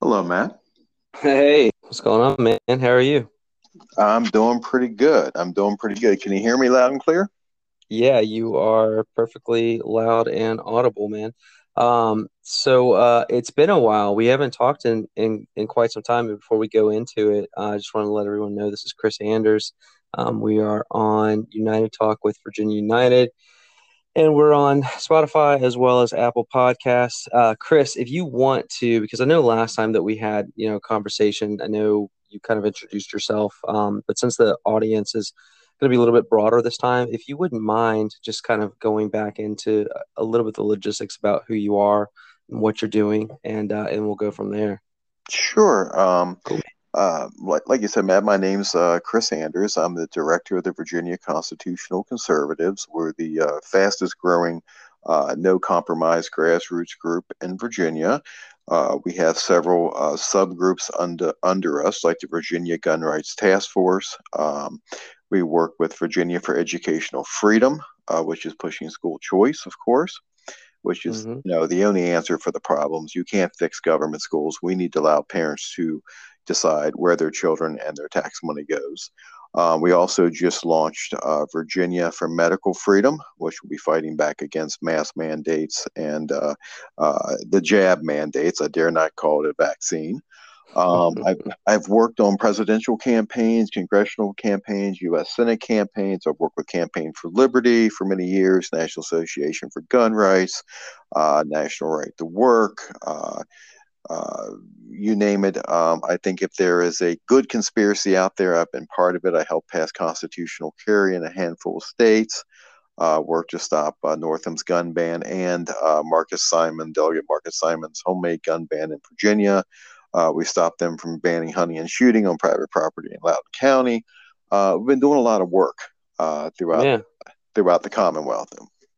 Hello, Matt. Hey, what's going on, man? How are you? I'm doing pretty good. I'm doing pretty good. Can you hear me loud and clear? Yeah, you are perfectly loud and audible, man. Um, so uh, it's been a while. We haven't talked in, in, in quite some time. Before we go into it, uh, I just want to let everyone know this is Chris Anders. Um, we are on United Talk with Virginia United, and we're on Spotify as well as Apple Podcasts. Uh, Chris, if you want to, because I know last time that we had you know conversation, I know you kind of introduced yourself, um, but since the audience is going to be a little bit broader this time. If you wouldn't mind just kind of going back into a little bit of the logistics about who you are and what you're doing, and uh, and we'll go from there. Sure. Um, cool. Uh, like, like you said, Matt, my name's uh, Chris Anders. I'm the director of the Virginia Constitutional Conservatives. We're the uh, fastest growing uh, no compromise grassroots group in Virginia. Uh, we have several uh, subgroups under under us, like the Virginia Gun Rights Task Force. Um, we work with Virginia for Educational Freedom, uh, which is pushing school choice, of course, which is mm-hmm. you know the only answer for the problems. You can't fix government schools. We need to allow parents to decide where their children and their tax money goes. Um, we also just launched uh, Virginia for Medical Freedom, which will be fighting back against mask mandates and uh, uh, the jab mandates. I dare not call it a vaccine. Um, I've, I've worked on presidential campaigns, congressional campaigns, U.S. Senate campaigns. I've worked with Campaign for Liberty for many years, National Association for Gun Rights, uh, National Right to Work, uh, you name it. Um, I think if there is a good conspiracy out there, I've been part of it. I helped pass constitutional carry in a handful of states. Uh, worked to stop uh, Northam's gun ban and uh, Marcus Simon, Delegate Marcus Simon's homemade gun ban in Virginia. Uh, we stopped them from banning hunting and shooting on private property in Loudoun County. Uh, we've been doing a lot of work uh, throughout yeah. throughout the Commonwealth.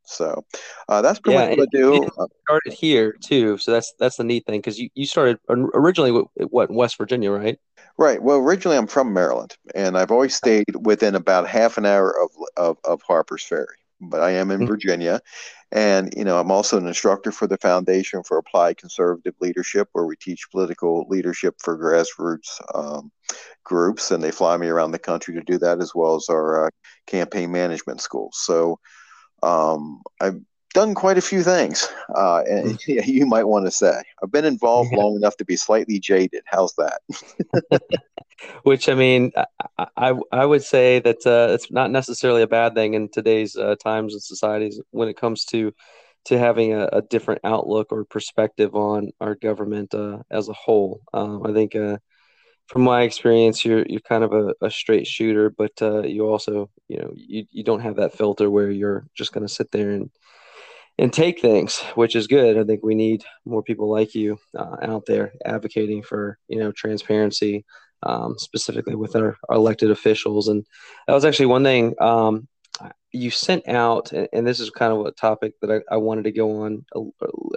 So uh, that's pretty yeah, much what I do. started here too, so that's that's the neat thing because you, you started originally what, what West Virginia, right? Right. Well, originally I'm from Maryland, and I've always stayed within about half an hour of of, of Harper's Ferry but I am in mm-hmm. Virginia. And, you know, I'm also an instructor for the Foundation for Applied Conservative Leadership, where we teach political leadership for grassroots um, groups. And they fly me around the country to do that, as well as our uh, campaign management schools. So um, I've done quite a few things, uh, and mm. yeah, you might want to say I've been involved yeah. long enough to be slightly jaded. How's that? Which I mean, I I, I would say that uh, it's not necessarily a bad thing in today's uh, times and societies when it comes to to having a, a different outlook or perspective on our government uh, as a whole. Um, I think. From my experience, you're you're kind of a, a straight shooter, but uh, you also, you know, you, you don't have that filter where you're just going to sit there and and take things, which is good. I think we need more people like you uh, out there advocating for you know transparency, um, specifically with our, our, elected officials. And that was actually one thing um, you sent out, and this is kind of a topic that I, I wanted to go on.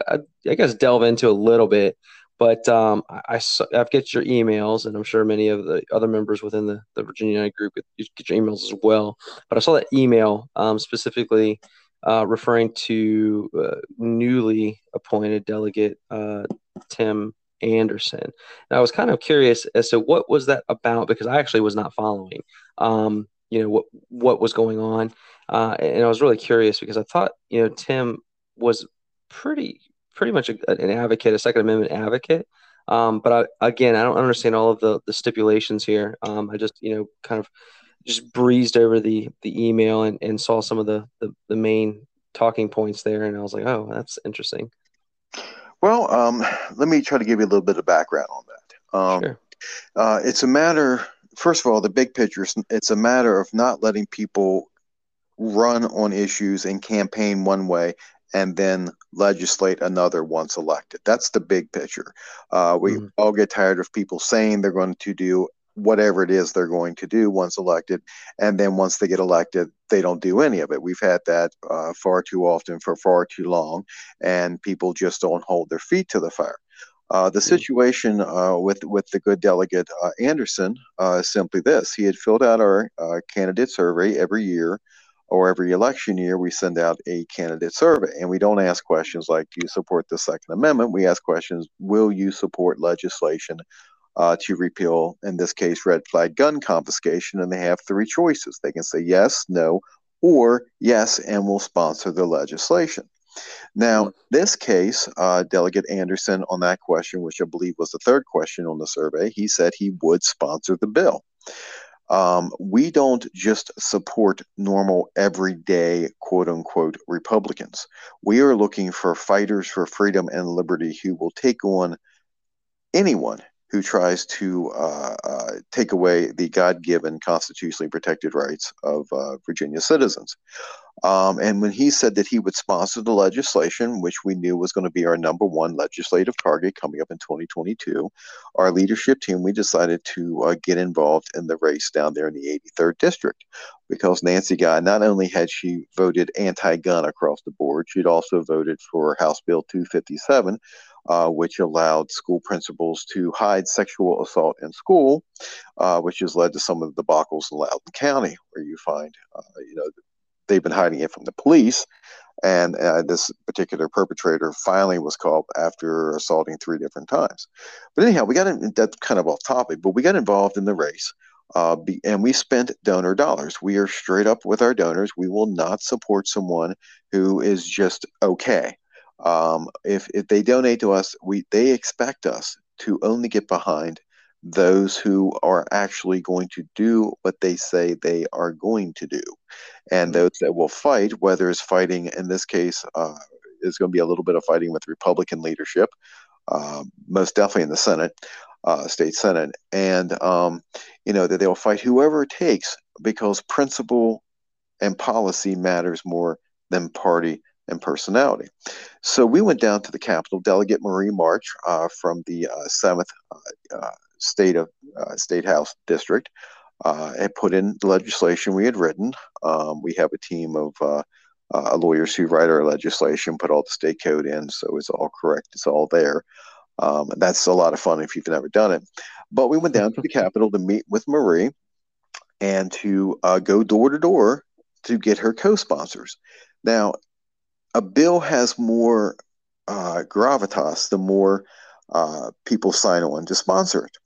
I, guess delve into a little bit. But um, I, I, I've get your emails, and I'm sure many of the other members within the, the Virginia United group get your emails as well. But I saw that email um, specifically uh, referring to uh, newly appointed delegate uh, Tim Anderson. And I was kind of curious as to what was that about because I actually was not following, um, you know, what what was going on, uh, and I was really curious because I thought you know Tim was pretty pretty much a, an advocate, a Second Amendment advocate. Um, but I, again, I don't understand all of the, the stipulations here. Um, I just, you know, kind of just breezed over the the email and, and saw some of the, the, the main talking points there, and I was like, oh, that's interesting. Well, um, let me try to give you a little bit of background on that. Um, sure. Uh, it's a matter, first of all, the big picture. It's a matter of not letting people run on issues and campaign one way and then legislate another once elected. That's the big picture. Uh, we mm-hmm. all get tired of people saying they're going to do whatever it is they're going to do once elected. And then once they get elected, they don't do any of it. We've had that uh, far too often for far too long, and people just don't hold their feet to the fire. Uh, the situation uh, with with the good delegate uh, Anderson uh, is simply this: he had filled out our uh, candidate survey every year, or every election year. We send out a candidate survey, and we don't ask questions like, "Do you support the Second Amendment?" We ask questions: Will you support legislation uh, to repeal, in this case, red flag gun confiscation? And they have three choices: they can say yes, no, or yes, and will sponsor the legislation. Now, this case, uh, Delegate Anderson, on that question, which I believe was the third question on the survey, he said he would sponsor the bill. Um, we don't just support normal, everyday, quote unquote, Republicans. We are looking for fighters for freedom and liberty who will take on anyone who tries to uh, uh, take away the God given constitutionally protected rights of uh, Virginia citizens. Um, and when he said that he would sponsor the legislation, which we knew was going to be our number one legislative target coming up in 2022, our leadership team, we decided to uh, get involved in the race down there in the 83rd district because Nancy Guy, not only had she voted anti gun across the board, she'd also voted for House Bill 257, uh, which allowed school principals to hide sexual assault in school, uh, which has led to some of the debacles in Loudoun County, where you find, uh, you know, they've been hiding it from the police. And uh, this particular perpetrator finally was caught after assaulting three different times. But anyhow, we got in, that's kind of off topic, but we got involved in the race. Uh, be, and we spent donor dollars. We are straight up with our donors. We will not support someone who is just okay. Um, if if they donate to us, we they expect us to only get behind those who are actually going to do what they say they are going to do, and mm-hmm. those that will fight, whether it's fighting in this case, uh, is going to be a little bit of fighting with Republican leadership, uh, most definitely in the Senate, uh, state Senate, and um, you know that they'll fight whoever it takes because principle and policy matters more than party and personality. So we went down to the Capitol. Delegate Marie March uh, from the uh, Seventh uh, uh State of uh, State House District uh, had put in the legislation we had written. Um, we have a team of lawyers who write our legislation, put all the state code in, so it's all correct. It's all there. Um, that's a lot of fun if you've never done it. But we went down to the Capitol to meet with Marie and to go door to door to get her co-sponsors. Now, a bill has more uh, gravitas the more uh, people sign on to sponsor it.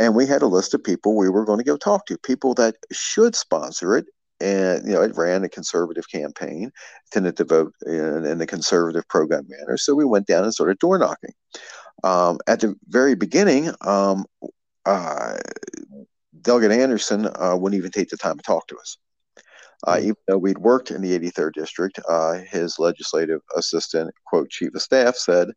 And we had a list of people we were going to go talk to, people that should sponsor it. And, you know, it ran a conservative campaign, tended to vote in, in a conservative program manner. So we went down and started door knocking. Um, at the very beginning, um, uh, Delegate Anderson uh, wouldn't even take the time to talk to us. Uh, even though we'd worked in the 83rd district, uh, his legislative assistant, quote, chief of staff, said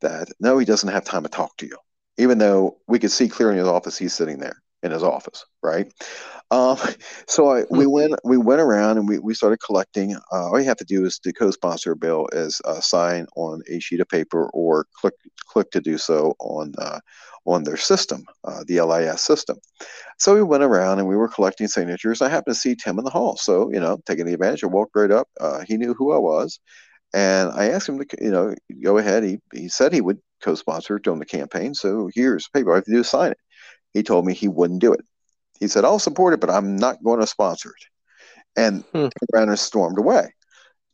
that no, he doesn't have time to talk to you. Even though we could see clearly in his office, he's sitting there in his office, right? Um, so I, we hmm. went we went around and we, we started collecting. Uh, all you have to do is to co-sponsor a bill is uh, sign on a sheet of paper or click click to do so on uh, on their system, uh, the LIS system. So we went around and we were collecting signatures. I happened to see Tim in the hall, so you know, taking the advantage, I walked right up. Uh, he knew who I was, and I asked him to, you know, go ahead. He he said he would co-sponsor during the campaign. So here's paper. All I have to do is sign it. He told me he wouldn't do it. He said, I'll support it, but I'm not going to sponsor it. And hmm. and stormed away.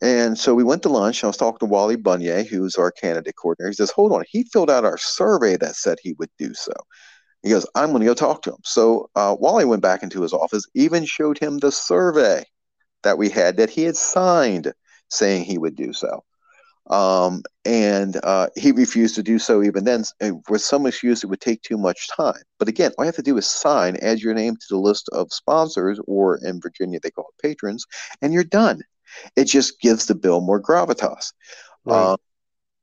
And so we went to lunch. I was talking to Wally Bunyay, who's our candidate coordinator. He says, Hold on. He filled out our survey that said he would do so. He goes, I'm going to go talk to him. So uh, Wally went back into his office, even showed him the survey that we had that he had signed saying he would do so. Um, and uh, he refused to do so even then with some excuse it would take too much time. But again, all you have to do is sign, add your name to the list of sponsors, or in Virginia they call it patrons, and you're done. It just gives the bill more gravitas. Right. Uh,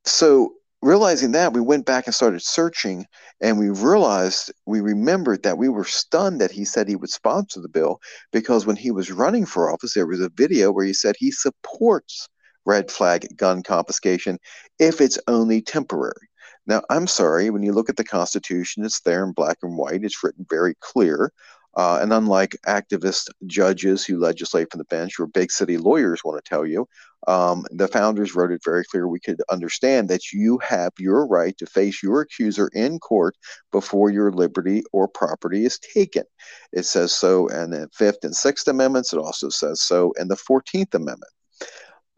so realizing that, we went back and started searching, and we realized we remembered that we were stunned that he said he would sponsor the bill because when he was running for office, there was a video where he said he supports red flag gun confiscation if it's only temporary. Now, I'm sorry, when you look at the Constitution, it's there in black and white, it's written very clear. Uh, and unlike activist judges who legislate from the bench or big city lawyers want to tell you, um, the founders wrote it very clear. We could understand that you have your right to face your accuser in court before your liberty or property is taken. It says so in the Fifth and Sixth Amendments. It also says so in the Fourteenth Amendment.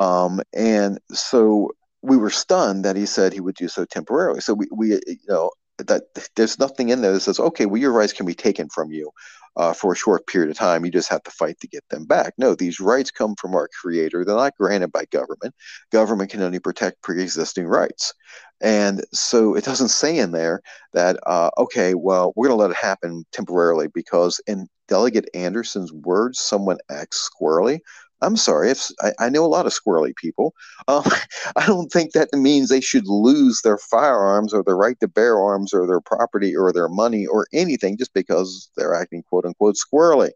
Um, and so we were stunned that he said he would do so temporarily. So we, we you know, that there's nothing in there that says, okay, well, your rights can be taken from you uh, for a short period of time. You just have to fight to get them back. No, these rights come from our creator. They're not granted by government. Government can only protect pre existing rights. And so it doesn't say in there that, uh, okay, well, we're going to let it happen temporarily because, in Delegate Anderson's words, someone acts squirrely. I'm sorry, if I, I, know a lot of squirrely people. Um, I don't think that means they should lose their firearms or their right to bear arms or their property or their money or anything just because they're acting quote unquote squirrely.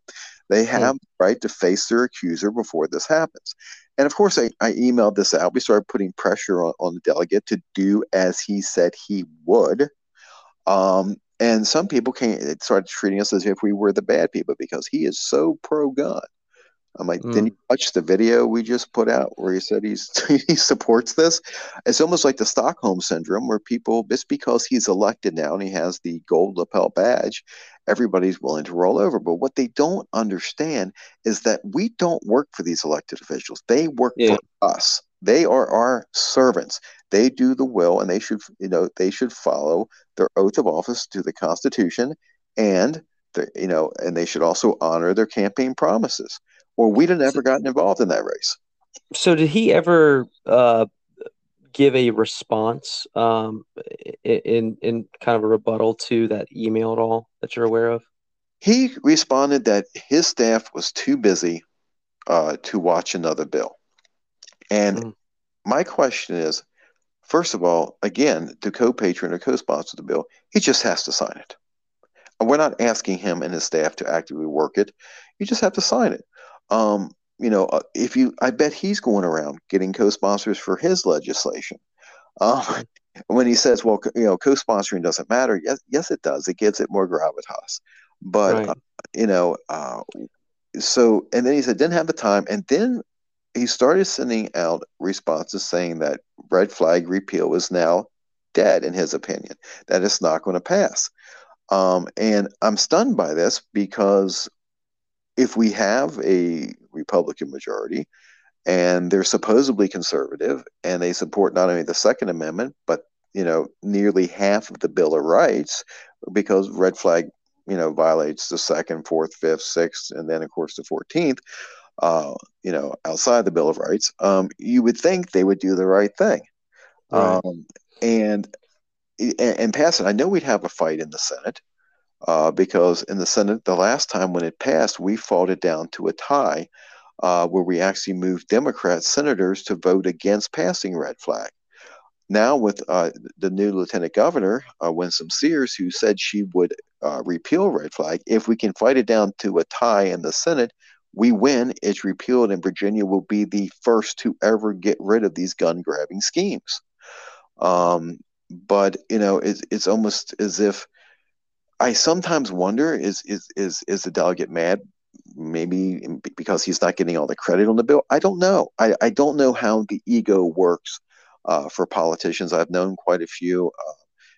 They hmm. have the right to face their accuser before this happens. And of course, I, I emailed this out. We started putting pressure on, on the delegate to do as he said he would. Um, and some people came, started treating us as if we were the bad people because he is so pro gun. I'm like, mm. didn't you watch the video we just put out where he said he's he supports this? It's almost like the Stockholm syndrome, where people just because he's elected now and he has the gold lapel badge, everybody's willing to roll over. But what they don't understand is that we don't work for these elected officials; they work yeah. for us. They are our servants. They do the will, and they should, you know, they should follow their oath of office to the Constitution, and the, you know, and they should also honor their campaign promises or we'd have never gotten involved in that race. So, did he ever uh, give a response um, in in kind of a rebuttal to that email at all that you're aware of? He responded that his staff was too busy uh, to watch another bill. And mm. my question is, first of all, again, to co-patron or co-sponsor the bill, he just has to sign it. And we're not asking him and his staff to actively work it. You just have to sign it. Um, you know, uh, if you, I bet he's going around getting co-sponsors for his legislation. Um, when he says, "Well, you know, co-sponsoring doesn't matter," yes, yes, it does. It gives it more gravitas. But right. uh, you know, uh, so and then he said didn't have the time, and then he started sending out responses saying that red flag repeal is now dead in his opinion, that it's not going to pass. Um, and I'm stunned by this because if we have a Republican majority and they're supposedly conservative and they support not only the Second Amendment, but you know, nearly half of the Bill of Rights, because red flag, you know, violates the second, fourth, fifth, sixth, and then of course the fourteenth. Uh, you know, outside the Bill of Rights, um, you would think they would do the right thing, right. Um, and, and and pass it. I know we'd have a fight in the Senate uh, because in the Senate, the last time when it passed, we fought it down to a tie uh, where we actually moved Democrat senators to vote against passing red flag. Now, with uh, the new lieutenant governor, uh, Winsome Sears, who said she would uh, repeal red flag, if we can fight it down to a tie in the Senate, we win, it's repealed, and Virginia will be the first to ever get rid of these gun grabbing schemes. Um, but you know, it's it's almost as if I sometimes wonder is is is is the delegate mad? Maybe because he's not getting all the credit on the bill. I don't know. I, I don't know how the ego works uh, for politicians. I've known quite a few. Uh,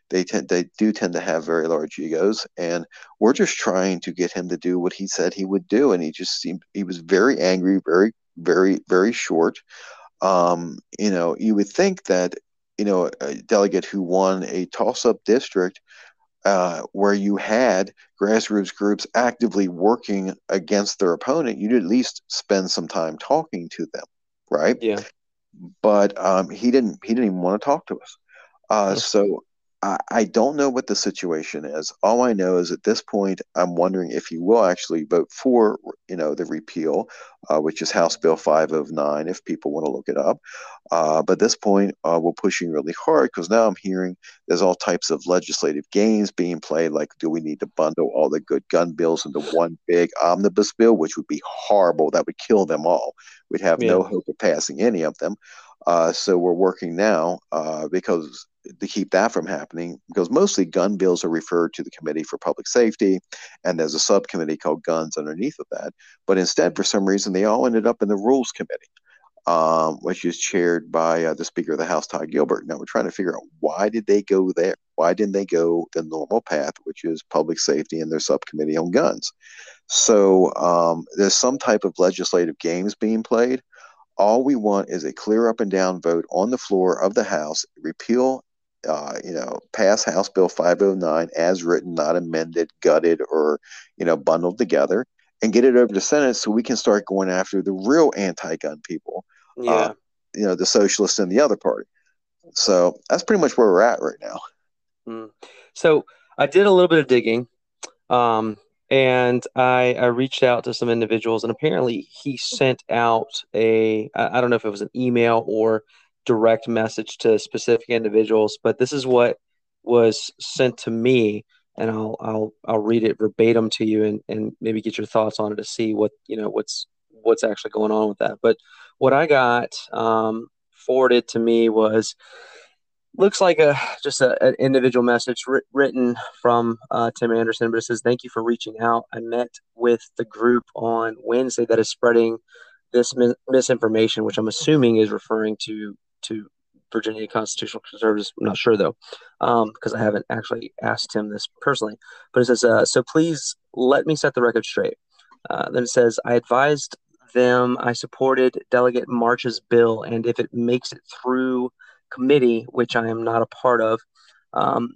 they tend they do tend to have very large egos, and we're just trying to get him to do what he said he would do, and he just seemed he was very angry, very very very short. Um, you know, you would think that you know a delegate who won a toss-up district uh, where you had grassroots groups actively working against their opponent, you'd at least spend some time talking to them, right? Yeah. But um, he didn't. He didn't even want to talk to us. Uh, so I, I don't know what the situation is. All I know is at this point, I'm wondering if he will actually vote for, you know, the repeal, uh, which is House Bill 509, if people want to look it up. Uh, but at this point, uh, we're pushing really hard because now I'm hearing there's all types of legislative games being played. Like, do we need to bundle all the good gun bills into one big omnibus bill, which would be horrible? That would kill them all. We'd have yeah. no hope of passing any of them. Uh, so we're working now uh, because to keep that from happening because mostly gun bills are referred to the Committee for Public Safety, and there's a subcommittee called Guns underneath of that. But instead, for some reason, they all ended up in the Rules Committee, um, which is chaired by uh, the Speaker of the House, Todd Gilbert. Now we're trying to figure out why did they go there? Why didn't they go the normal path, which is public safety and their subcommittee on guns? So um, there's some type of legislative games being played. All we want is a clear up and down vote on the floor of the House, repeal, uh, you know, pass House Bill 509 as written, not amended, gutted, or, you know, bundled together, and get it over to Senate so we can start going after the real anti gun people, yeah. Uh, you know, the socialists and the other party. So that's pretty much where we're at right now. Mm. So I did a little bit of digging. Um, and I, I reached out to some individuals, and apparently he sent out a I don't know if it was an email or direct message to specific individuals, but this is what was sent to me, and I'll I'll I'll read it verbatim to you, and and maybe get your thoughts on it to see what you know what's what's actually going on with that. But what I got um, forwarded to me was looks like a just a, an individual message written from uh, Tim Anderson, but it says, "Thank you for reaching out. I met with the group on Wednesday that is spreading this mis- misinformation, which I'm assuming is referring to to Virginia constitutional conservatives. I'm not sure though, because um, I haven't actually asked him this personally. But it says, uh, "So please let me set the record straight." Uh, then it says, "I advised." Them, I supported Delegate March's bill, and if it makes it through committee, which I am not a part of, um,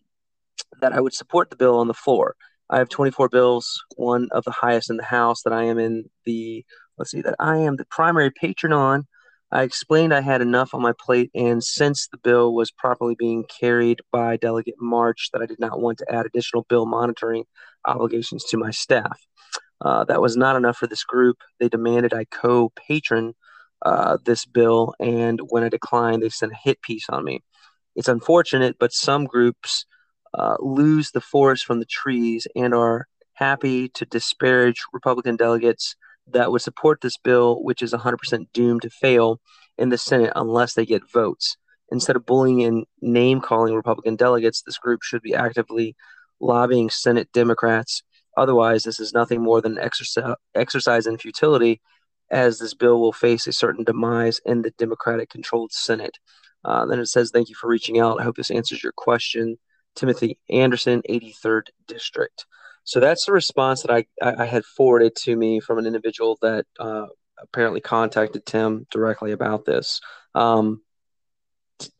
that I would support the bill on the floor. I have 24 bills, one of the highest in the House that I am in the, let's see, that I am the primary patron on. I explained I had enough on my plate, and since the bill was properly being carried by Delegate March, that I did not want to add additional bill monitoring obligations to my staff. Uh, that was not enough for this group. They demanded I co patron uh, this bill, and when I declined, they sent a hit piece on me. It's unfortunate, but some groups uh, lose the forest from the trees and are happy to disparage Republican delegates that would support this bill, which is 100% doomed to fail in the Senate unless they get votes. Instead of bullying and name calling Republican delegates, this group should be actively lobbying Senate Democrats. Otherwise, this is nothing more than exercise, exercise in futility as this bill will face a certain demise in the Democratic controlled Senate. Uh, then it says, Thank you for reaching out. I hope this answers your question. Timothy Anderson, 83rd District. So that's the response that I, I, had forwarded to me from an individual that uh, apparently contacted Tim directly about this. Um,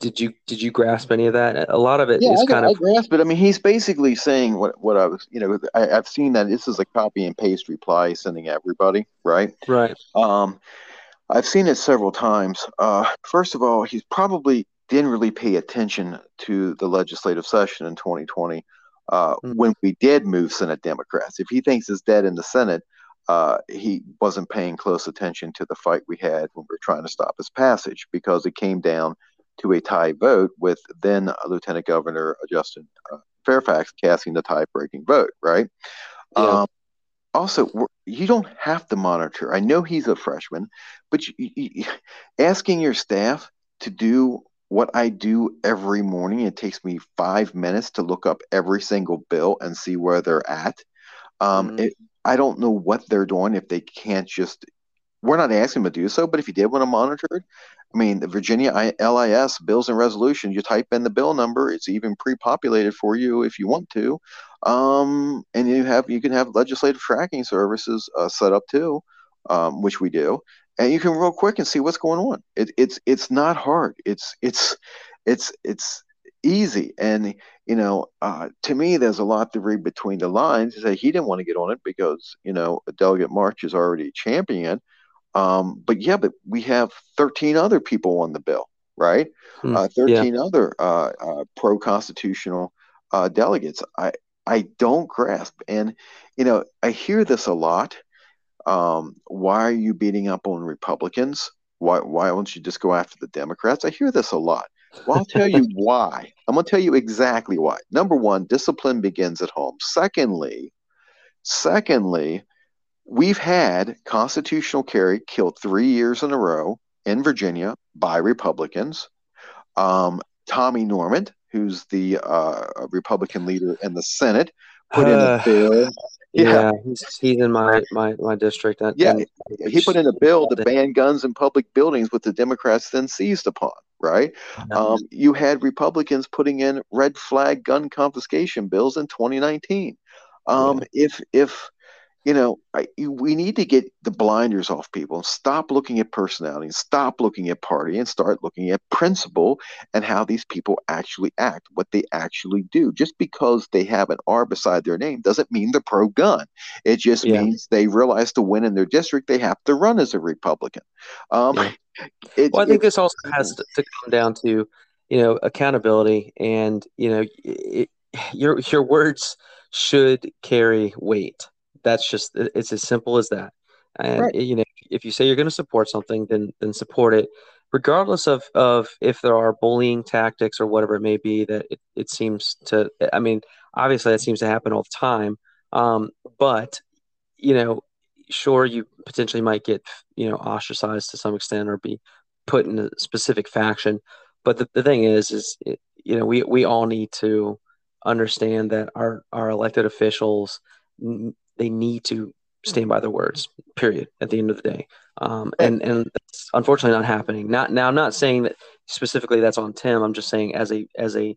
did you did you grasp any of that? A lot of it yeah, is I, kind I of. grasp it. I mean, he's basically saying what what I was, you know, I, have seen that this is a copy and paste reply sending everybody, right? Right. Um, I've seen it several times. Uh, first of all, he's probably didn't really pay attention to the legislative session in 2020 uh, mm-hmm. when we did move Senate Democrats. If he thinks it's dead in the Senate, uh, he wasn't paying close attention to the fight we had when we were trying to stop his passage because it came down to a tie vote with then Lieutenant Governor Justin uh, Fairfax casting the tie breaking vote, right? Yeah. Um, also, you don't have to monitor. I know he's a freshman, but you, you, asking your staff to do what I do every morning, it takes me five minutes to look up every single bill and see where they're at. Um, mm-hmm. it, I don't know what they're doing if they can't just. We're not asking them to do so, but if you did want to monitor it, I mean, the Virginia LIS bills and resolutions, you type in the bill number, it's even pre-populated for you if you want to, um, and you have you can have legislative tracking services uh, set up too, um, which we do, and you can real quick and see what's going on. It, it's it's not hard. It's it's it's it's easy, and you know, uh, to me, there's a lot to read between the lines. Say he didn't want to get on it because you know Delegate March is already champion um, but yeah, but we have 13 other people on the bill, right? Mm, uh, 13 yeah. other uh, uh, pro constitutional uh, delegates. I, I don't grasp. And, you know, I hear this a lot. Um, why are you beating up on Republicans? Why, why won't you just go after the Democrats? I hear this a lot. Well, I'll tell you why. I'm going to tell you exactly why. Number one, discipline begins at home. Secondly, secondly, We've had constitutional carry killed three years in a row in Virginia by Republicans. Um, Tommy Norment who's the uh, Republican leader in the Senate, put in a bill. Yeah, yeah he's, he's in my my, my district. yeah, and, he put in a bill to ban guns in public buildings, which the Democrats then seized upon. Right? Um, you had Republicans putting in red flag gun confiscation bills in 2019. Um, yeah. If if you know, I, we need to get the blinders off people and stop looking at personality and stop looking at party and start looking at principle and how these people actually act, what they actually do. Just because they have an R beside their name doesn't mean they're pro gun. It just yeah. means they realize to win in their district, they have to run as a Republican. Um, yeah. it, well, I think this also has to, to, come down to, you know, accountability and, you know, it, your, your words should carry weight that's just it's as simple as that. And right. you know, if you say you're going to support something, then then support it, regardless of of if there are bullying tactics or whatever it may be. That it, it seems to. I mean, obviously that seems to happen all the time. Um, but you know, sure, you potentially might get you know ostracized to some extent or be put in a specific faction. But the, the thing is, is it, you know, we we all need to understand that our our elected officials they need to stand by their words. Period. At the end of the day, um, and and that's unfortunately not happening. Not now. I'm not saying that specifically that's on Tim. I'm just saying as a as a you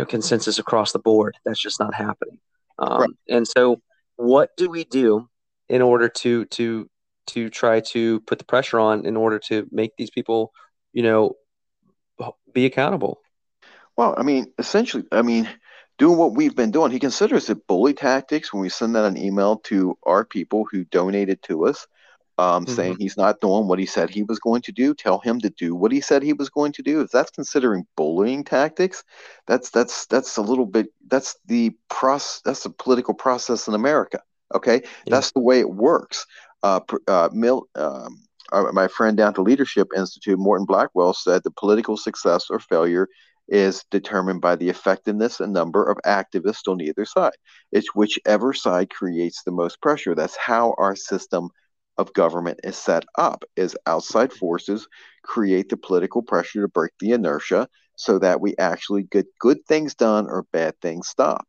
know consensus across the board, that's just not happening. Um, right. And so, what do we do in order to to to try to put the pressure on in order to make these people, you know, be accountable? Well, I mean, essentially, I mean, doing what we've been doing. He considers it bully tactics when we send out an email to our people who donated to us, um, mm-hmm. saying he's not doing what he said he was going to do. Tell him to do what he said he was going to do. If that's considering bullying tactics, that's that's that's a little bit. That's the process. That's the political process in America. Okay, yeah. that's the way it works. Uh, uh, Mil, um, uh, my friend down to Leadership Institute, Morton Blackwell, said the political success or failure is determined by the effectiveness and number of activists on either side. It's whichever side creates the most pressure. That's how our system of government is set up is outside forces create the political pressure to break the inertia so that we actually get good things done or bad things stopped.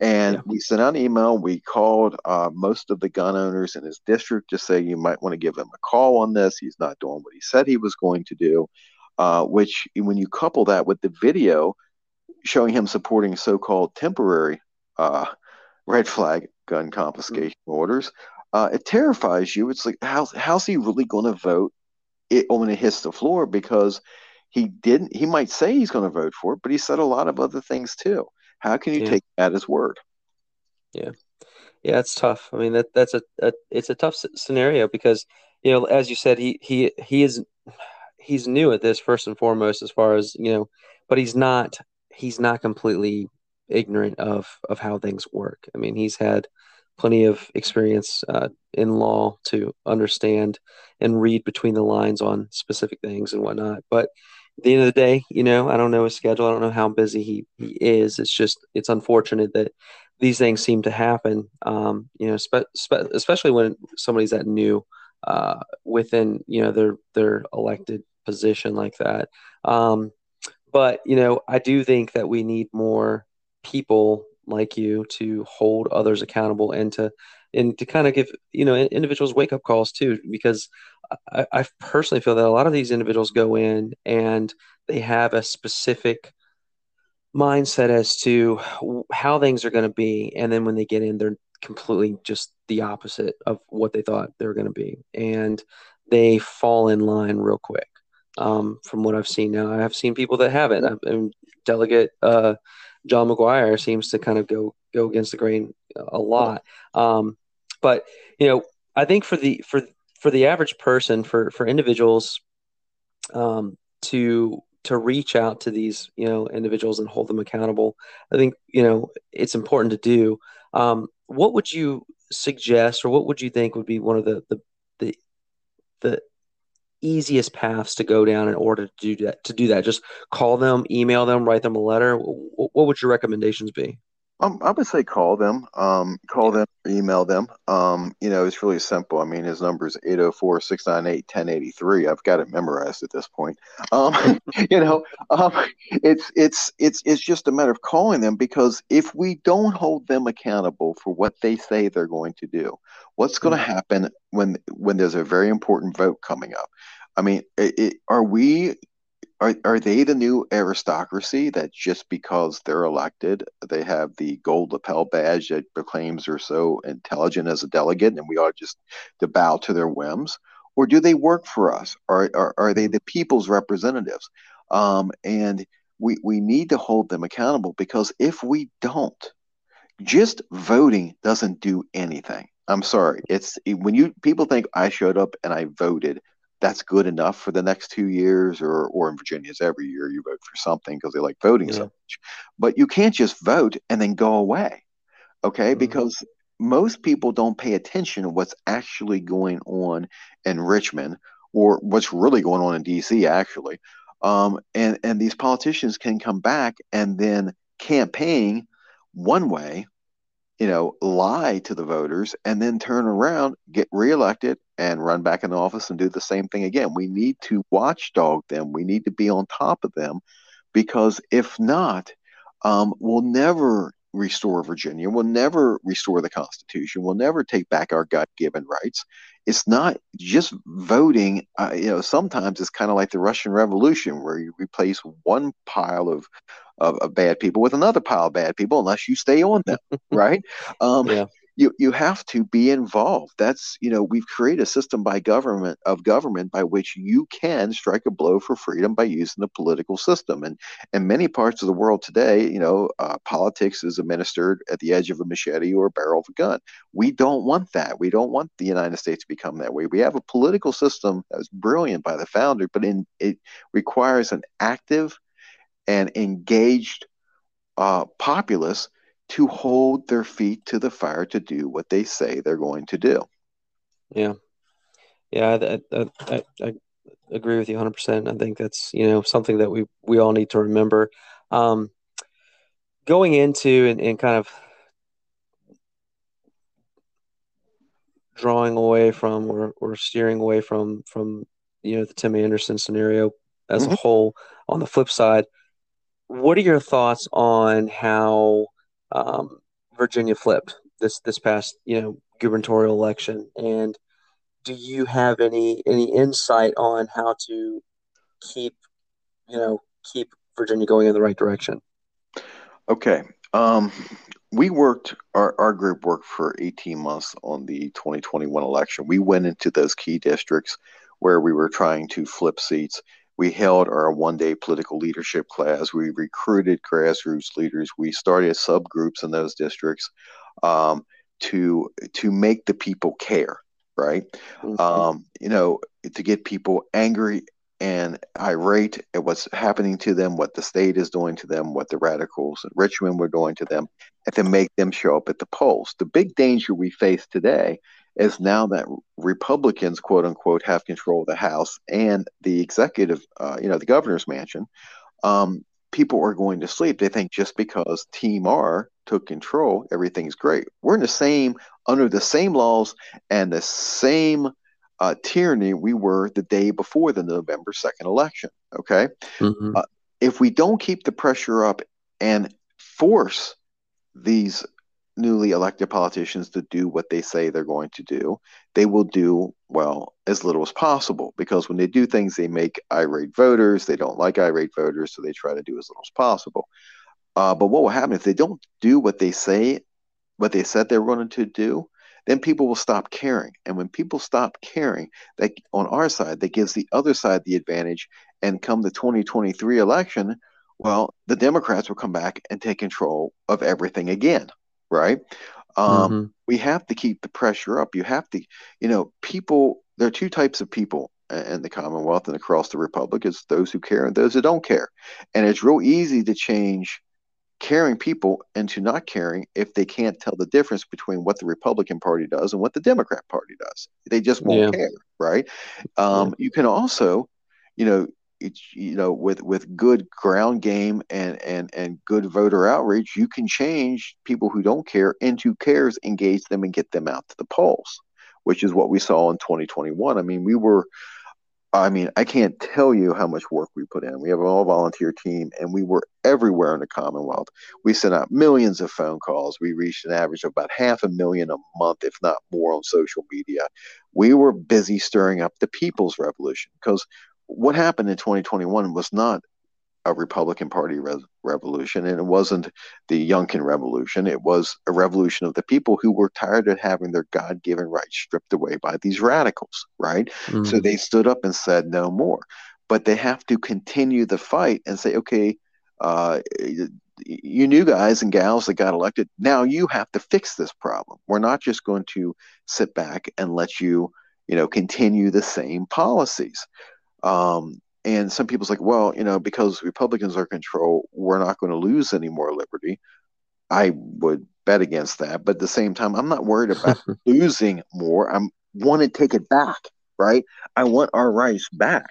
And yeah. we sent out an email. We called uh, most of the gun owners in his district to say you might want to give him a call on this. He's not doing what he said he was going to do uh, which when you couple that with the video showing him supporting so-called temporary uh, red flag gun confiscation mm-hmm. orders, uh, it terrifies you. It's like how's how's he really going to vote it when it hits the floor? Because he didn't. He might say he's going to vote for it, but he said a lot of other things too. How can you yeah. take that as word? Yeah, yeah, it's tough. I mean, that that's a, a it's a tough scenario because you know, as you said, he he he is he's new at this first and foremost as far as you know but he's not he's not completely ignorant of of how things work. I mean he's had plenty of experience uh, in law to understand and read between the lines on specific things and whatnot. But at the end of the day you know i don't know his schedule. I don't know how busy he, he is. It's just it's unfortunate that these things seem to happen um, you know spe- spe- especially when somebody's that new uh, within you know their their elected position like that. Um, but you know, I do think that we need more people like you to hold others accountable and to and to kind of give you know individuals wake up calls too because I, I personally feel that a lot of these individuals go in and they have a specific mindset as to how things are going to be and then when they get in they're completely just the opposite of what they thought they were going to be and they fall in line real quick um, from what I've seen now. I have seen people that haven't. I've, and Delegate uh, John McGuire seems to kind of go go against the grain a lot. Um, but you know, I think for the for for the average person, for for individuals, um, to to reach out to these you know individuals and hold them accountable, I think you know it's important to do. Um, what would you suggest, or what would you think would be one of the the the, the easiest paths to go down in order to do that to do that. Just call them email them write them a letter. What would your recommendations be Um, I would say call them. Um, call them, email them. Um, you know, it's really simple. I mean, his number is 804 698 1083. I've got it memorized at this point. Um, you know, um, it's, it's, it's, it's just a matter of calling them because if we don't hold them accountable for what they say they're going to do, what's going to mm-hmm. happen when, when there's a very important vote coming up? I mean, it, it, are we are, are they the new aristocracy that just because they're elected, they have the gold lapel badge that proclaims they're so intelligent as a delegate and we ought just to bow to their whims? Or do they work for us? Are, are, are they the people's representatives? Um, and we, we need to hold them accountable because if we don't, just voting doesn't do anything. I'm sorry. It's when you people think I showed up and I voted that's good enough for the next two years, or or in Virginia, it's every year you vote for something because they like voting yeah. so much. But you can't just vote and then go away, okay? Mm-hmm. Because most people don't pay attention to what's actually going on in Richmond or what's really going on in DC, actually. Um, and and these politicians can come back and then campaign one way you know, lie to the voters and then turn around, get reelected, and run back in the office and do the same thing again. We need to watchdog them. We need to be on top of them because if not, um, we'll never restore Virginia. We'll never restore the Constitution. We'll never take back our God given rights. It's not just voting. Uh, you know, sometimes it's kind of like the Russian Revolution, where you replace one pile of, of, of bad people with another pile of bad people, unless you stay on them, right? Um, yeah you you have to be involved. That's you know we've created a system by government of government by which you can strike a blow for freedom by using the political system. And in many parts of the world today you know uh, politics is administered at the edge of a machete or a barrel of a gun. We don't want that. We don't want the united states to become that way. We have a political system that was brilliant by the founder but in it requires an active and engaged uh, populace to hold their feet to the fire to do what they say they're going to do. Yeah. Yeah, I, I, I, I agree with you 100%. I think that's, you know, something that we, we all need to remember. Um, going into and, and kind of drawing away from or, or steering away from from you know the Tim Anderson scenario as mm-hmm. a whole. On the flip side, what are your thoughts on how um, Virginia flipped this this past you know gubernatorial election, and do you have any any insight on how to keep you know keep Virginia going in the right direction? Okay. Um, we worked our, our group worked for 18 months on the 2021 election. We went into those key districts where we were trying to flip seats we held our one day political leadership class. We recruited grassroots leaders. We started subgroups in those districts um, to to make the people care, right? Mm-hmm. Um, you know, to get people angry and irate at what's happening to them, what the state is doing to them, what the radicals in Richmond were doing to them, and to make them show up at the polls. The big danger we face today is now that Republicans, quote unquote, have control of the House and the executive, uh, you know, the governor's mansion, um, people are going to sleep. They think just because Team R took control, everything's great. We're in the same, under the same laws and the same uh, tyranny we were the day before the November 2nd election. Okay. Mm-hmm. Uh, if we don't keep the pressure up and force these newly elected politicians to do what they say they're going to do, they will do, well, as little as possible. Because when they do things, they make irate voters. They don't like irate voters, so they try to do as little as possible. Uh, but what will happen if they don't do what they say, what they said they were going to do? Then people will stop caring. And when people stop caring, that on our side, that gives the other side the advantage. And come the 2023 election, well, the Democrats will come back and take control of everything again right? Um, mm-hmm. We have to keep the pressure up. You have to, you know, people. There are two types of people in the Commonwealth and across the Republic. is those who care and those who don't care, and it's real easy to change caring people into not caring if they can't tell the difference between what the Republican Party does and what the Democrat Party does. They just won't yeah. care, right? Um, yeah. You can also, you know, you know, with with good ground game and and and good voter outreach, you can change people who don't care into cares, engage them, and get them out to the polls, which is what we saw in 2021. I mean, we were I mean, I can't tell you how much work we put in. We have an all volunteer team, and we were everywhere in the Commonwealth. We sent out millions of phone calls. We reached an average of about half a million a month, if not more, on social media. We were busy stirring up the people's revolution because what happened in 2021 was not a Republican Party re- revolution, and it wasn't the Youngkin revolution. It was a revolution of the people who were tired of having their God given rights stripped away by these radicals, right? Mm-hmm. So they stood up and said no more. But they have to continue the fight and say, okay, uh, you new guys and gals that got elected, now you have to fix this problem. We're not just going to sit back and let you, you know, continue the same policies. Um, and some people's like, well, you know, because Republicans are in control, we're not going to lose any more liberty. I would bet against that, but at the same time, I'm not worried about losing more. I'm want to take it back, right? I want our rights back,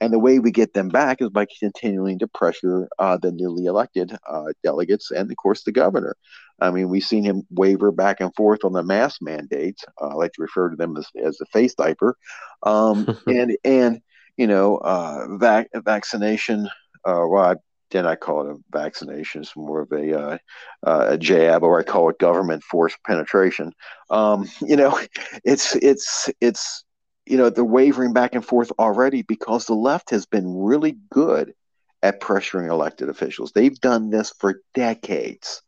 and the way we get them back is by continuing to pressure uh, the newly elected uh, delegates and, of course, the governor. I mean, we've seen him waver back and forth on the mask mandates. Uh, I like to refer to them as, as the face diaper, um, and and you know, uh, vac- vaccination. Uh, well, I, then I call it a vaccination. It's more of a, uh, uh, a jab, or I call it government force penetration. Um, you know, it's it's it's you know they're wavering back and forth already because the left has been really good at pressuring elected officials. They've done this for decades,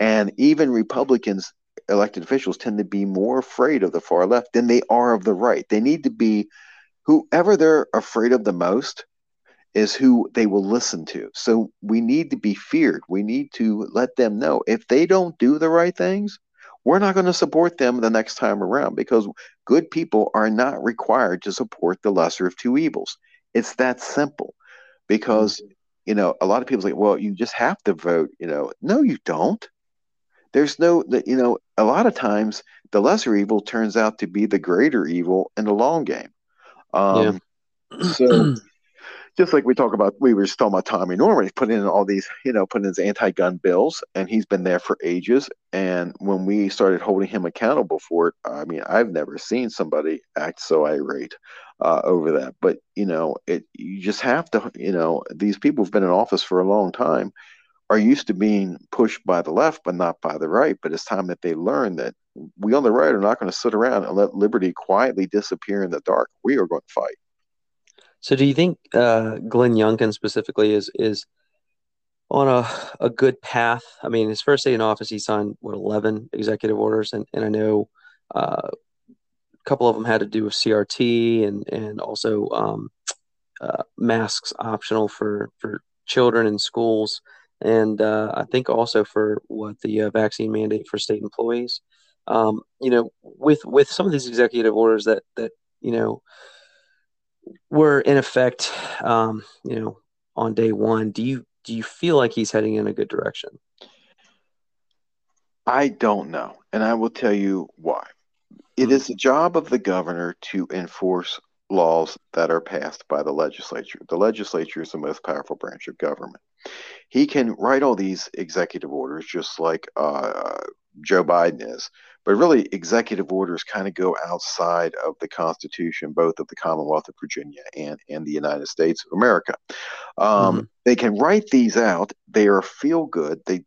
and even Republicans elected officials tend to be more afraid of the far left than they are of the right. They need to be whoever they're afraid of the most is who they will listen to. So we need to be feared. We need to let them know if they don't do the right things, we're not going to support them the next time around because good people are not required to support the lesser of two evils. It's that simple. Because, mm-hmm. you know, a lot of people say, well, you just have to vote, you know. No, you don't. There's no, you know, a lot of times the lesser evil turns out to be the greater evil in the long game. Um, yeah. so just like we talk about, we were just talking about Tommy Norment. He put in all these, you know, put in his anti-gun bills, and he's been there for ages. And when we started holding him accountable for it, I mean, I've never seen somebody act so irate uh, over that. But you know, it you just have to, you know, these people have been in office for a long time, are used to being pushed by the left, but not by the right. But it's time that they learn that we on the right are not going to sit around and let liberty quietly disappear in the dark. We are going to fight. So, do you think uh, Glenn Youngkin specifically is is on a, a good path? I mean, his first day in office, he signed what eleven executive orders, and and I know uh, a couple of them had to do with CRT and and also um, uh, masks optional for for children in schools, and uh, I think also for what the uh, vaccine mandate for state employees um, you know, with with some of these executive orders that that you know were in effect, um, you know, on day one, do you do you feel like he's heading in a good direction? I don't know, and I will tell you why. It is the job of the governor to enforce laws that are passed by the legislature. The legislature is the most powerful branch of government. He can write all these executive orders just like uh, Joe Biden is, but really executive orders kind of go outside of the Constitution, both of the Commonwealth of Virginia and, and the United States of America. Um, mm-hmm. They can write these out. They are feel good. They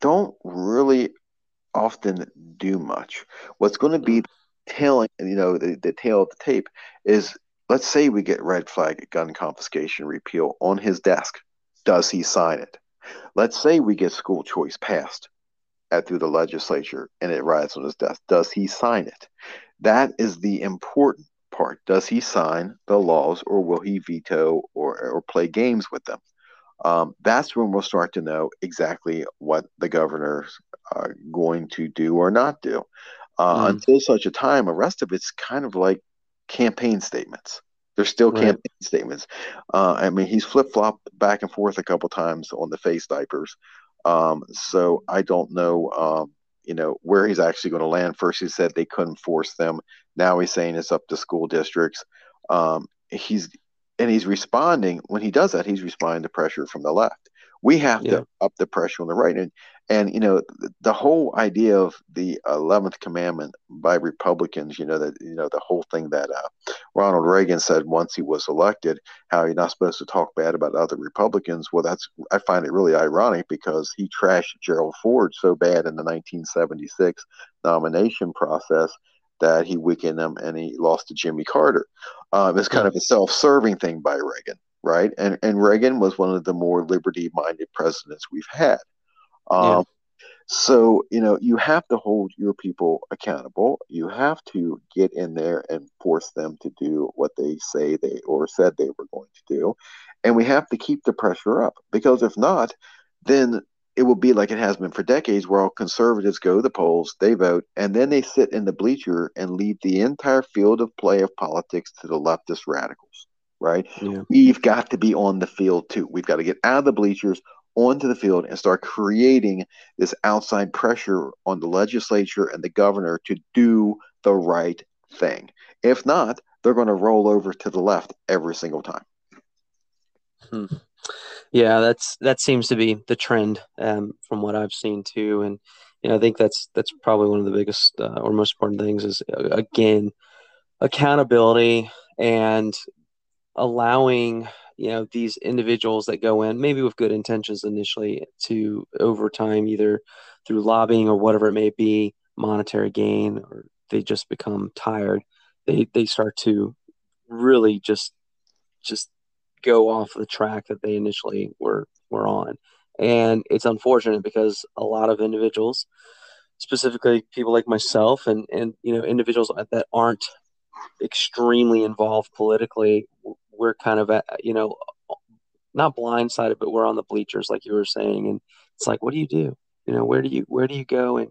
don't really often do much. What's going to be tailing, you know, the, the tail of the tape is let's say we get red flag gun confiscation repeal on his desk. Does he sign it? Let's say we get school choice passed through the legislature and it rides on his desk. Does he sign it? That is the important part. Does he sign the laws or will he veto or, or play games with them? Um, that's when we'll start to know exactly what the governor's uh, going to do or not do. Uh, mm. Until such a time, the rest of it's kind of like campaign statements. They're still right. campaign statements. Uh, I mean, he's flip flopped back and forth a couple times on the face diapers. Um, so I don't know, um, you know, where he's actually going to land. First, he said they couldn't force them. Now he's saying it's up to school districts. Um, he's and he's responding when he does that. He's responding to pressure from the left. We have yeah. to up the pressure on the right, and and you know the whole idea of the eleventh commandment by Republicans. You know that you know the whole thing that uh, Ronald Reagan said once he was elected, how you're not supposed to talk bad about other Republicans. Well, that's I find it really ironic because he trashed Gerald Ford so bad in the 1976 nomination process that he weakened him and he lost to Jimmy Carter. Um, it's kind of a self-serving thing by Reagan right? And and Reagan was one of the more liberty-minded presidents we've had. Um, yeah. So you know you have to hold your people accountable. You have to get in there and force them to do what they say they or said they were going to do, and we have to keep the pressure up because if not, then it will be like it has been for decades, where all conservatives go to the polls, they vote, and then they sit in the bleacher and leave the entire field of play of politics to the leftist radicals right? Yeah. We've got to be on the field too. We've got to get out of the bleachers onto the field and start creating this outside pressure on the legislature and the governor to do the right thing. If not, they're going to roll over to the left every single time. Hmm. Yeah, that's that seems to be the trend um, from what I've seen too, and you know, I think that's that's probably one of the biggest uh, or most important things is uh, again accountability and allowing you know these individuals that go in maybe with good intentions initially to over time either through lobbying or whatever it may be monetary gain or they just become tired they they start to really just just go off the track that they initially were were on. And it's unfortunate because a lot of individuals specifically people like myself and and you know individuals that aren't extremely involved politically we're kind of at, you know not blindsided but we're on the bleachers like you were saying. And it's like what do you do? You know where do you where do you go? And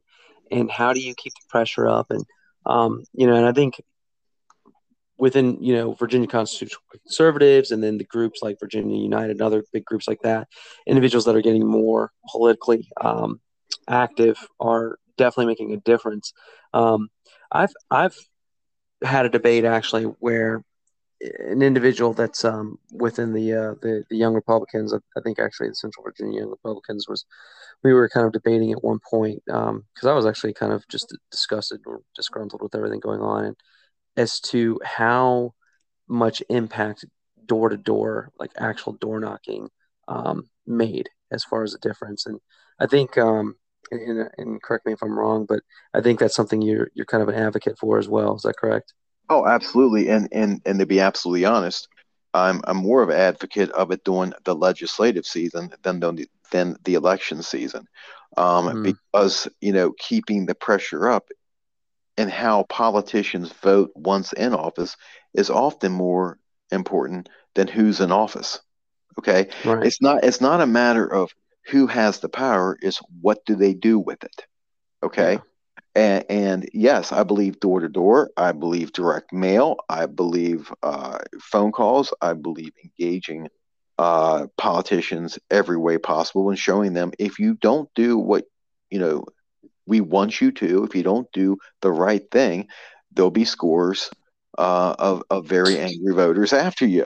and how do you keep the pressure up? And um, you know and i think within you know virginia constitutional conservatives and then the groups like virginia united and other big groups like that individuals that are getting more politically um, active are definitely making a difference. Um, i've i've had a debate actually where an individual that's um, within the, uh, the the young Republicans. I, think actually the Central Virginia Young Republicans was we were kind of debating at one point because um, I was actually kind of just disgusted or disgruntled with everything going on, and as to how much impact door to door, like actual door knocking, um, made as far as a difference. And I think, um, and, and correct me if I'm wrong, but I think that's something you're you're kind of an advocate for as well. Is that correct? Oh, absolutely. And and and to be absolutely honest, I'm I'm more of an advocate of it during the legislative season than the than the election season, um, mm. because you know keeping the pressure up and how politicians vote once in office is often more important than who's in office. Okay, right. it's not it's not a matter of who has the power; it's what do they do with it. Okay. Yeah. And, and, yes, I believe door to door. I believe direct mail. I believe uh, phone calls. I believe engaging uh, politicians every way possible and showing them if you don't do what you know we want you to, if you don't do the right thing, there'll be scores uh, of of very angry voters after you.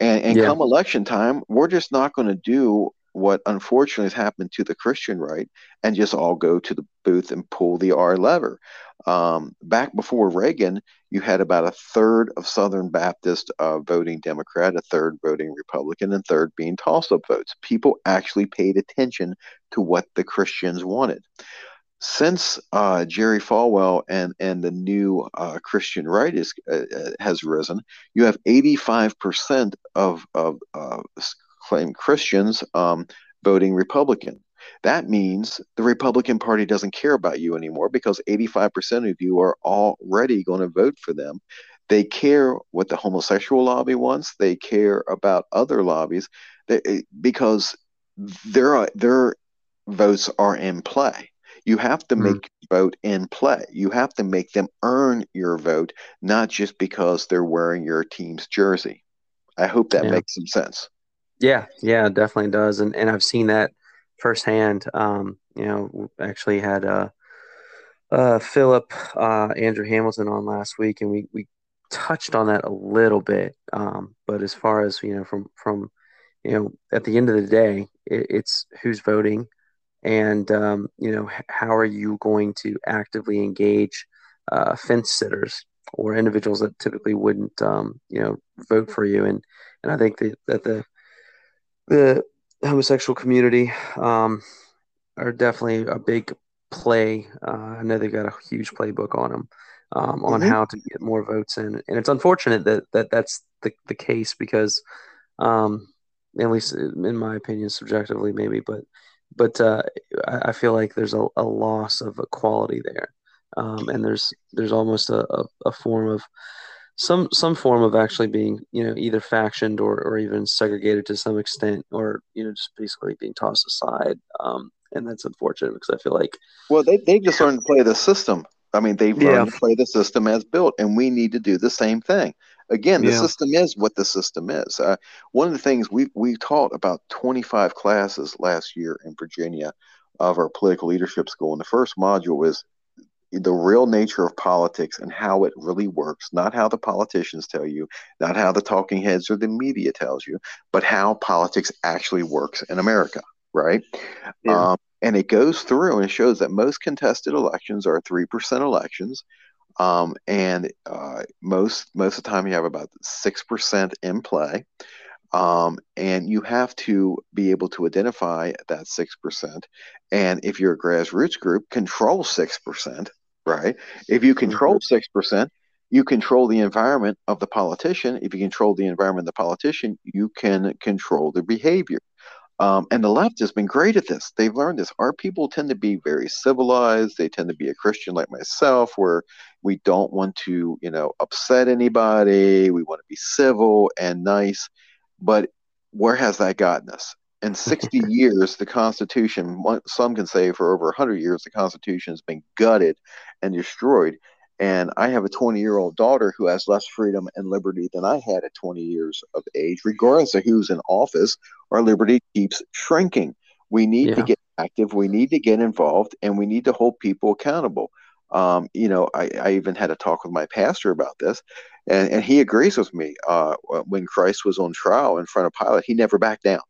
And, and yeah. come election time, we're just not going to do what unfortunately has happened to the Christian right and just all go to the booth and pull the R lever. Um, back before Reagan, you had about a third of Southern Baptist uh, voting Democrat, a third voting Republican, and third being toss up votes. People actually paid attention to what the Christians wanted. Since uh, Jerry Falwell and, and the new uh, Christian right is, uh, uh, has risen, you have 85% of, of uh, claim Christians um, voting Republican. That means the Republican Party doesn't care about you anymore because 85% of you are already going to vote for them. They care what the homosexual lobby wants. They care about other lobbies they, eh, because their their votes are in play. You have to make mm. vote in play. You have to make them earn your vote, not just because they're wearing your team's jersey. I hope that yeah. makes some sense. Yeah, yeah, definitely does, and and I've seen that firsthand. Um, you know, actually had uh, uh, Philip uh, Andrew Hamilton on last week, and we we touched on that a little bit, um, but as far as you know, from from you know, at the end of the day, it, it's who's voting, and um, you know, how are you going to actively engage uh, fence sitters or individuals that typically wouldn't, um, you know, vote for you, and and I think that, that the the homosexual community um, are definitely a big play. Uh, I know they've got a huge playbook on them um, on mm-hmm. how to get more votes in, and it's unfortunate that, that that's the, the case because, um, at least in my opinion, subjectively maybe, but but uh, I, I, feel like there's a, a loss of equality there, um, and there's there's almost a, a, a form of some some form of actually being you know either factioned or, or even segregated to some extent or you know just basically being tossed aside um, and that's unfortunate because i feel like well they, they just learned to play the system i mean they've learned yeah. to play the system as built and we need to do the same thing again the yeah. system is what the system is uh, one of the things we we taught about 25 classes last year in virginia of our political leadership school and the first module was the real nature of politics and how it really works, not how the politicians tell you, not how the talking heads or the media tells you, but how politics actually works in America, right? Yeah. Um, and it goes through and it shows that most contested elections are 3% elections. Um, and uh, most most of the time you have about 6% in play. Um, and you have to be able to identify that 6%. And if you're a grassroots group, control 6%, right? If you control mm-hmm. 6%, you control the environment of the politician. If you control the environment of the politician, you can control their behavior. Um, and the left has been great at this. They've learned this. Our people tend to be very civilized. They tend to be a Christian like myself, where we don't want to, you know, upset anybody. We want to be civil and nice. But where has that gotten us? In 60 years, the Constitution, some can say for over 100 years, the Constitution has been gutted and destroyed. And I have a 20 year old daughter who has less freedom and liberty than I had at 20 years of age. Regardless of who's in office, our liberty keeps shrinking. We need yeah. to get active, we need to get involved, and we need to hold people accountable. Um, you know, I, I, even had a talk with my pastor about this, and, and he agrees with me. Uh, when Christ was on trial in front of Pilate, he never backed down.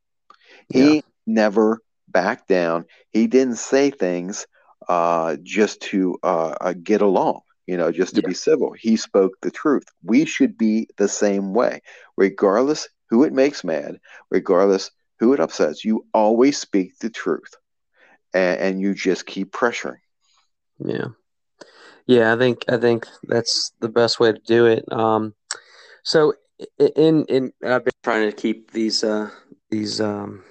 He yeah. never backed down. He didn't say things uh, just to uh, uh, get along, you know, just to yeah. be civil. He spoke the truth. We should be the same way, regardless who it makes mad, regardless who it upsets. You always speak the truth, and, and you just keep pressuring. Yeah, yeah. I think I think that's the best way to do it. Um, so in in I've been trying to keep these uh, these um,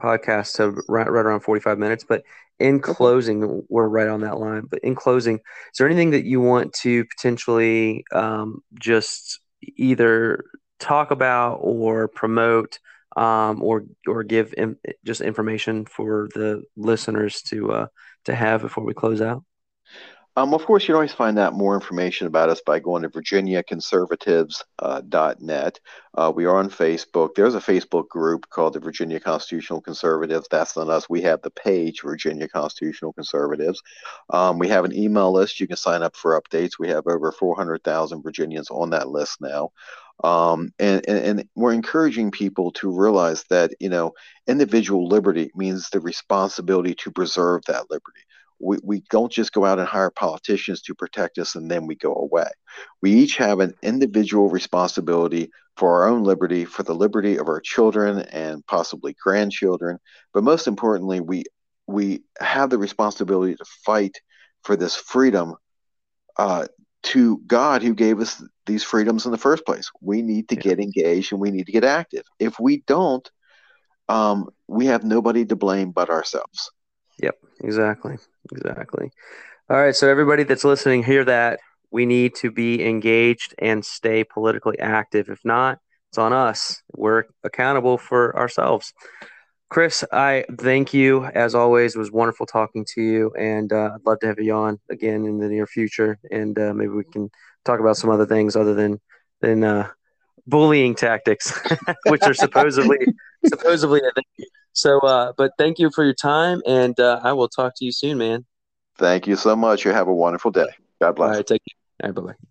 podcasts to right, right around forty five minutes, but in closing, we're right on that line. But in closing, is there anything that you want to potentially um, just either talk about or promote, um, or or give in, just information for the listeners to uh, to have before we close out? Um, of course, you can always find out more information about us by going to virginiaconservatives.net. Uh, uh, we are on Facebook. There's a Facebook group called the Virginia Constitutional Conservatives. That's on us. We have the page Virginia Constitutional Conservatives. Um, we have an email list. You can sign up for updates. We have over 400,000 Virginians on that list now. Um, and, and, and, we're encouraging people to realize that you know individual liberty means the responsibility to preserve that liberty we, we don't just go out and hire politicians to protect us and then we go away. We each have an individual responsibility for our own liberty, for the liberty of our children and possibly grandchildren. But most importantly, we we have the responsibility to fight for this freedom uh, to God who gave us these freedoms in the first place. We need to yeah. get engaged and we need to get active. If we don't, um, we have nobody to blame but ourselves. Yep, exactly. Exactly. All right. So, everybody that's listening, hear that. We need to be engaged and stay politically active. If not, it's on us. We're accountable for ourselves. Chris, I thank you as always. It was wonderful talking to you, and uh, I'd love to have you on again in the near future, and uh, maybe we can talk about some other things other than than uh, bullying tactics, which are supposedly supposedly a thing so, uh, but thank you for your time, and uh, I will talk to you soon, man. Thank you so much. You have a wonderful day. God bless. All right, take care. All right, bye bye.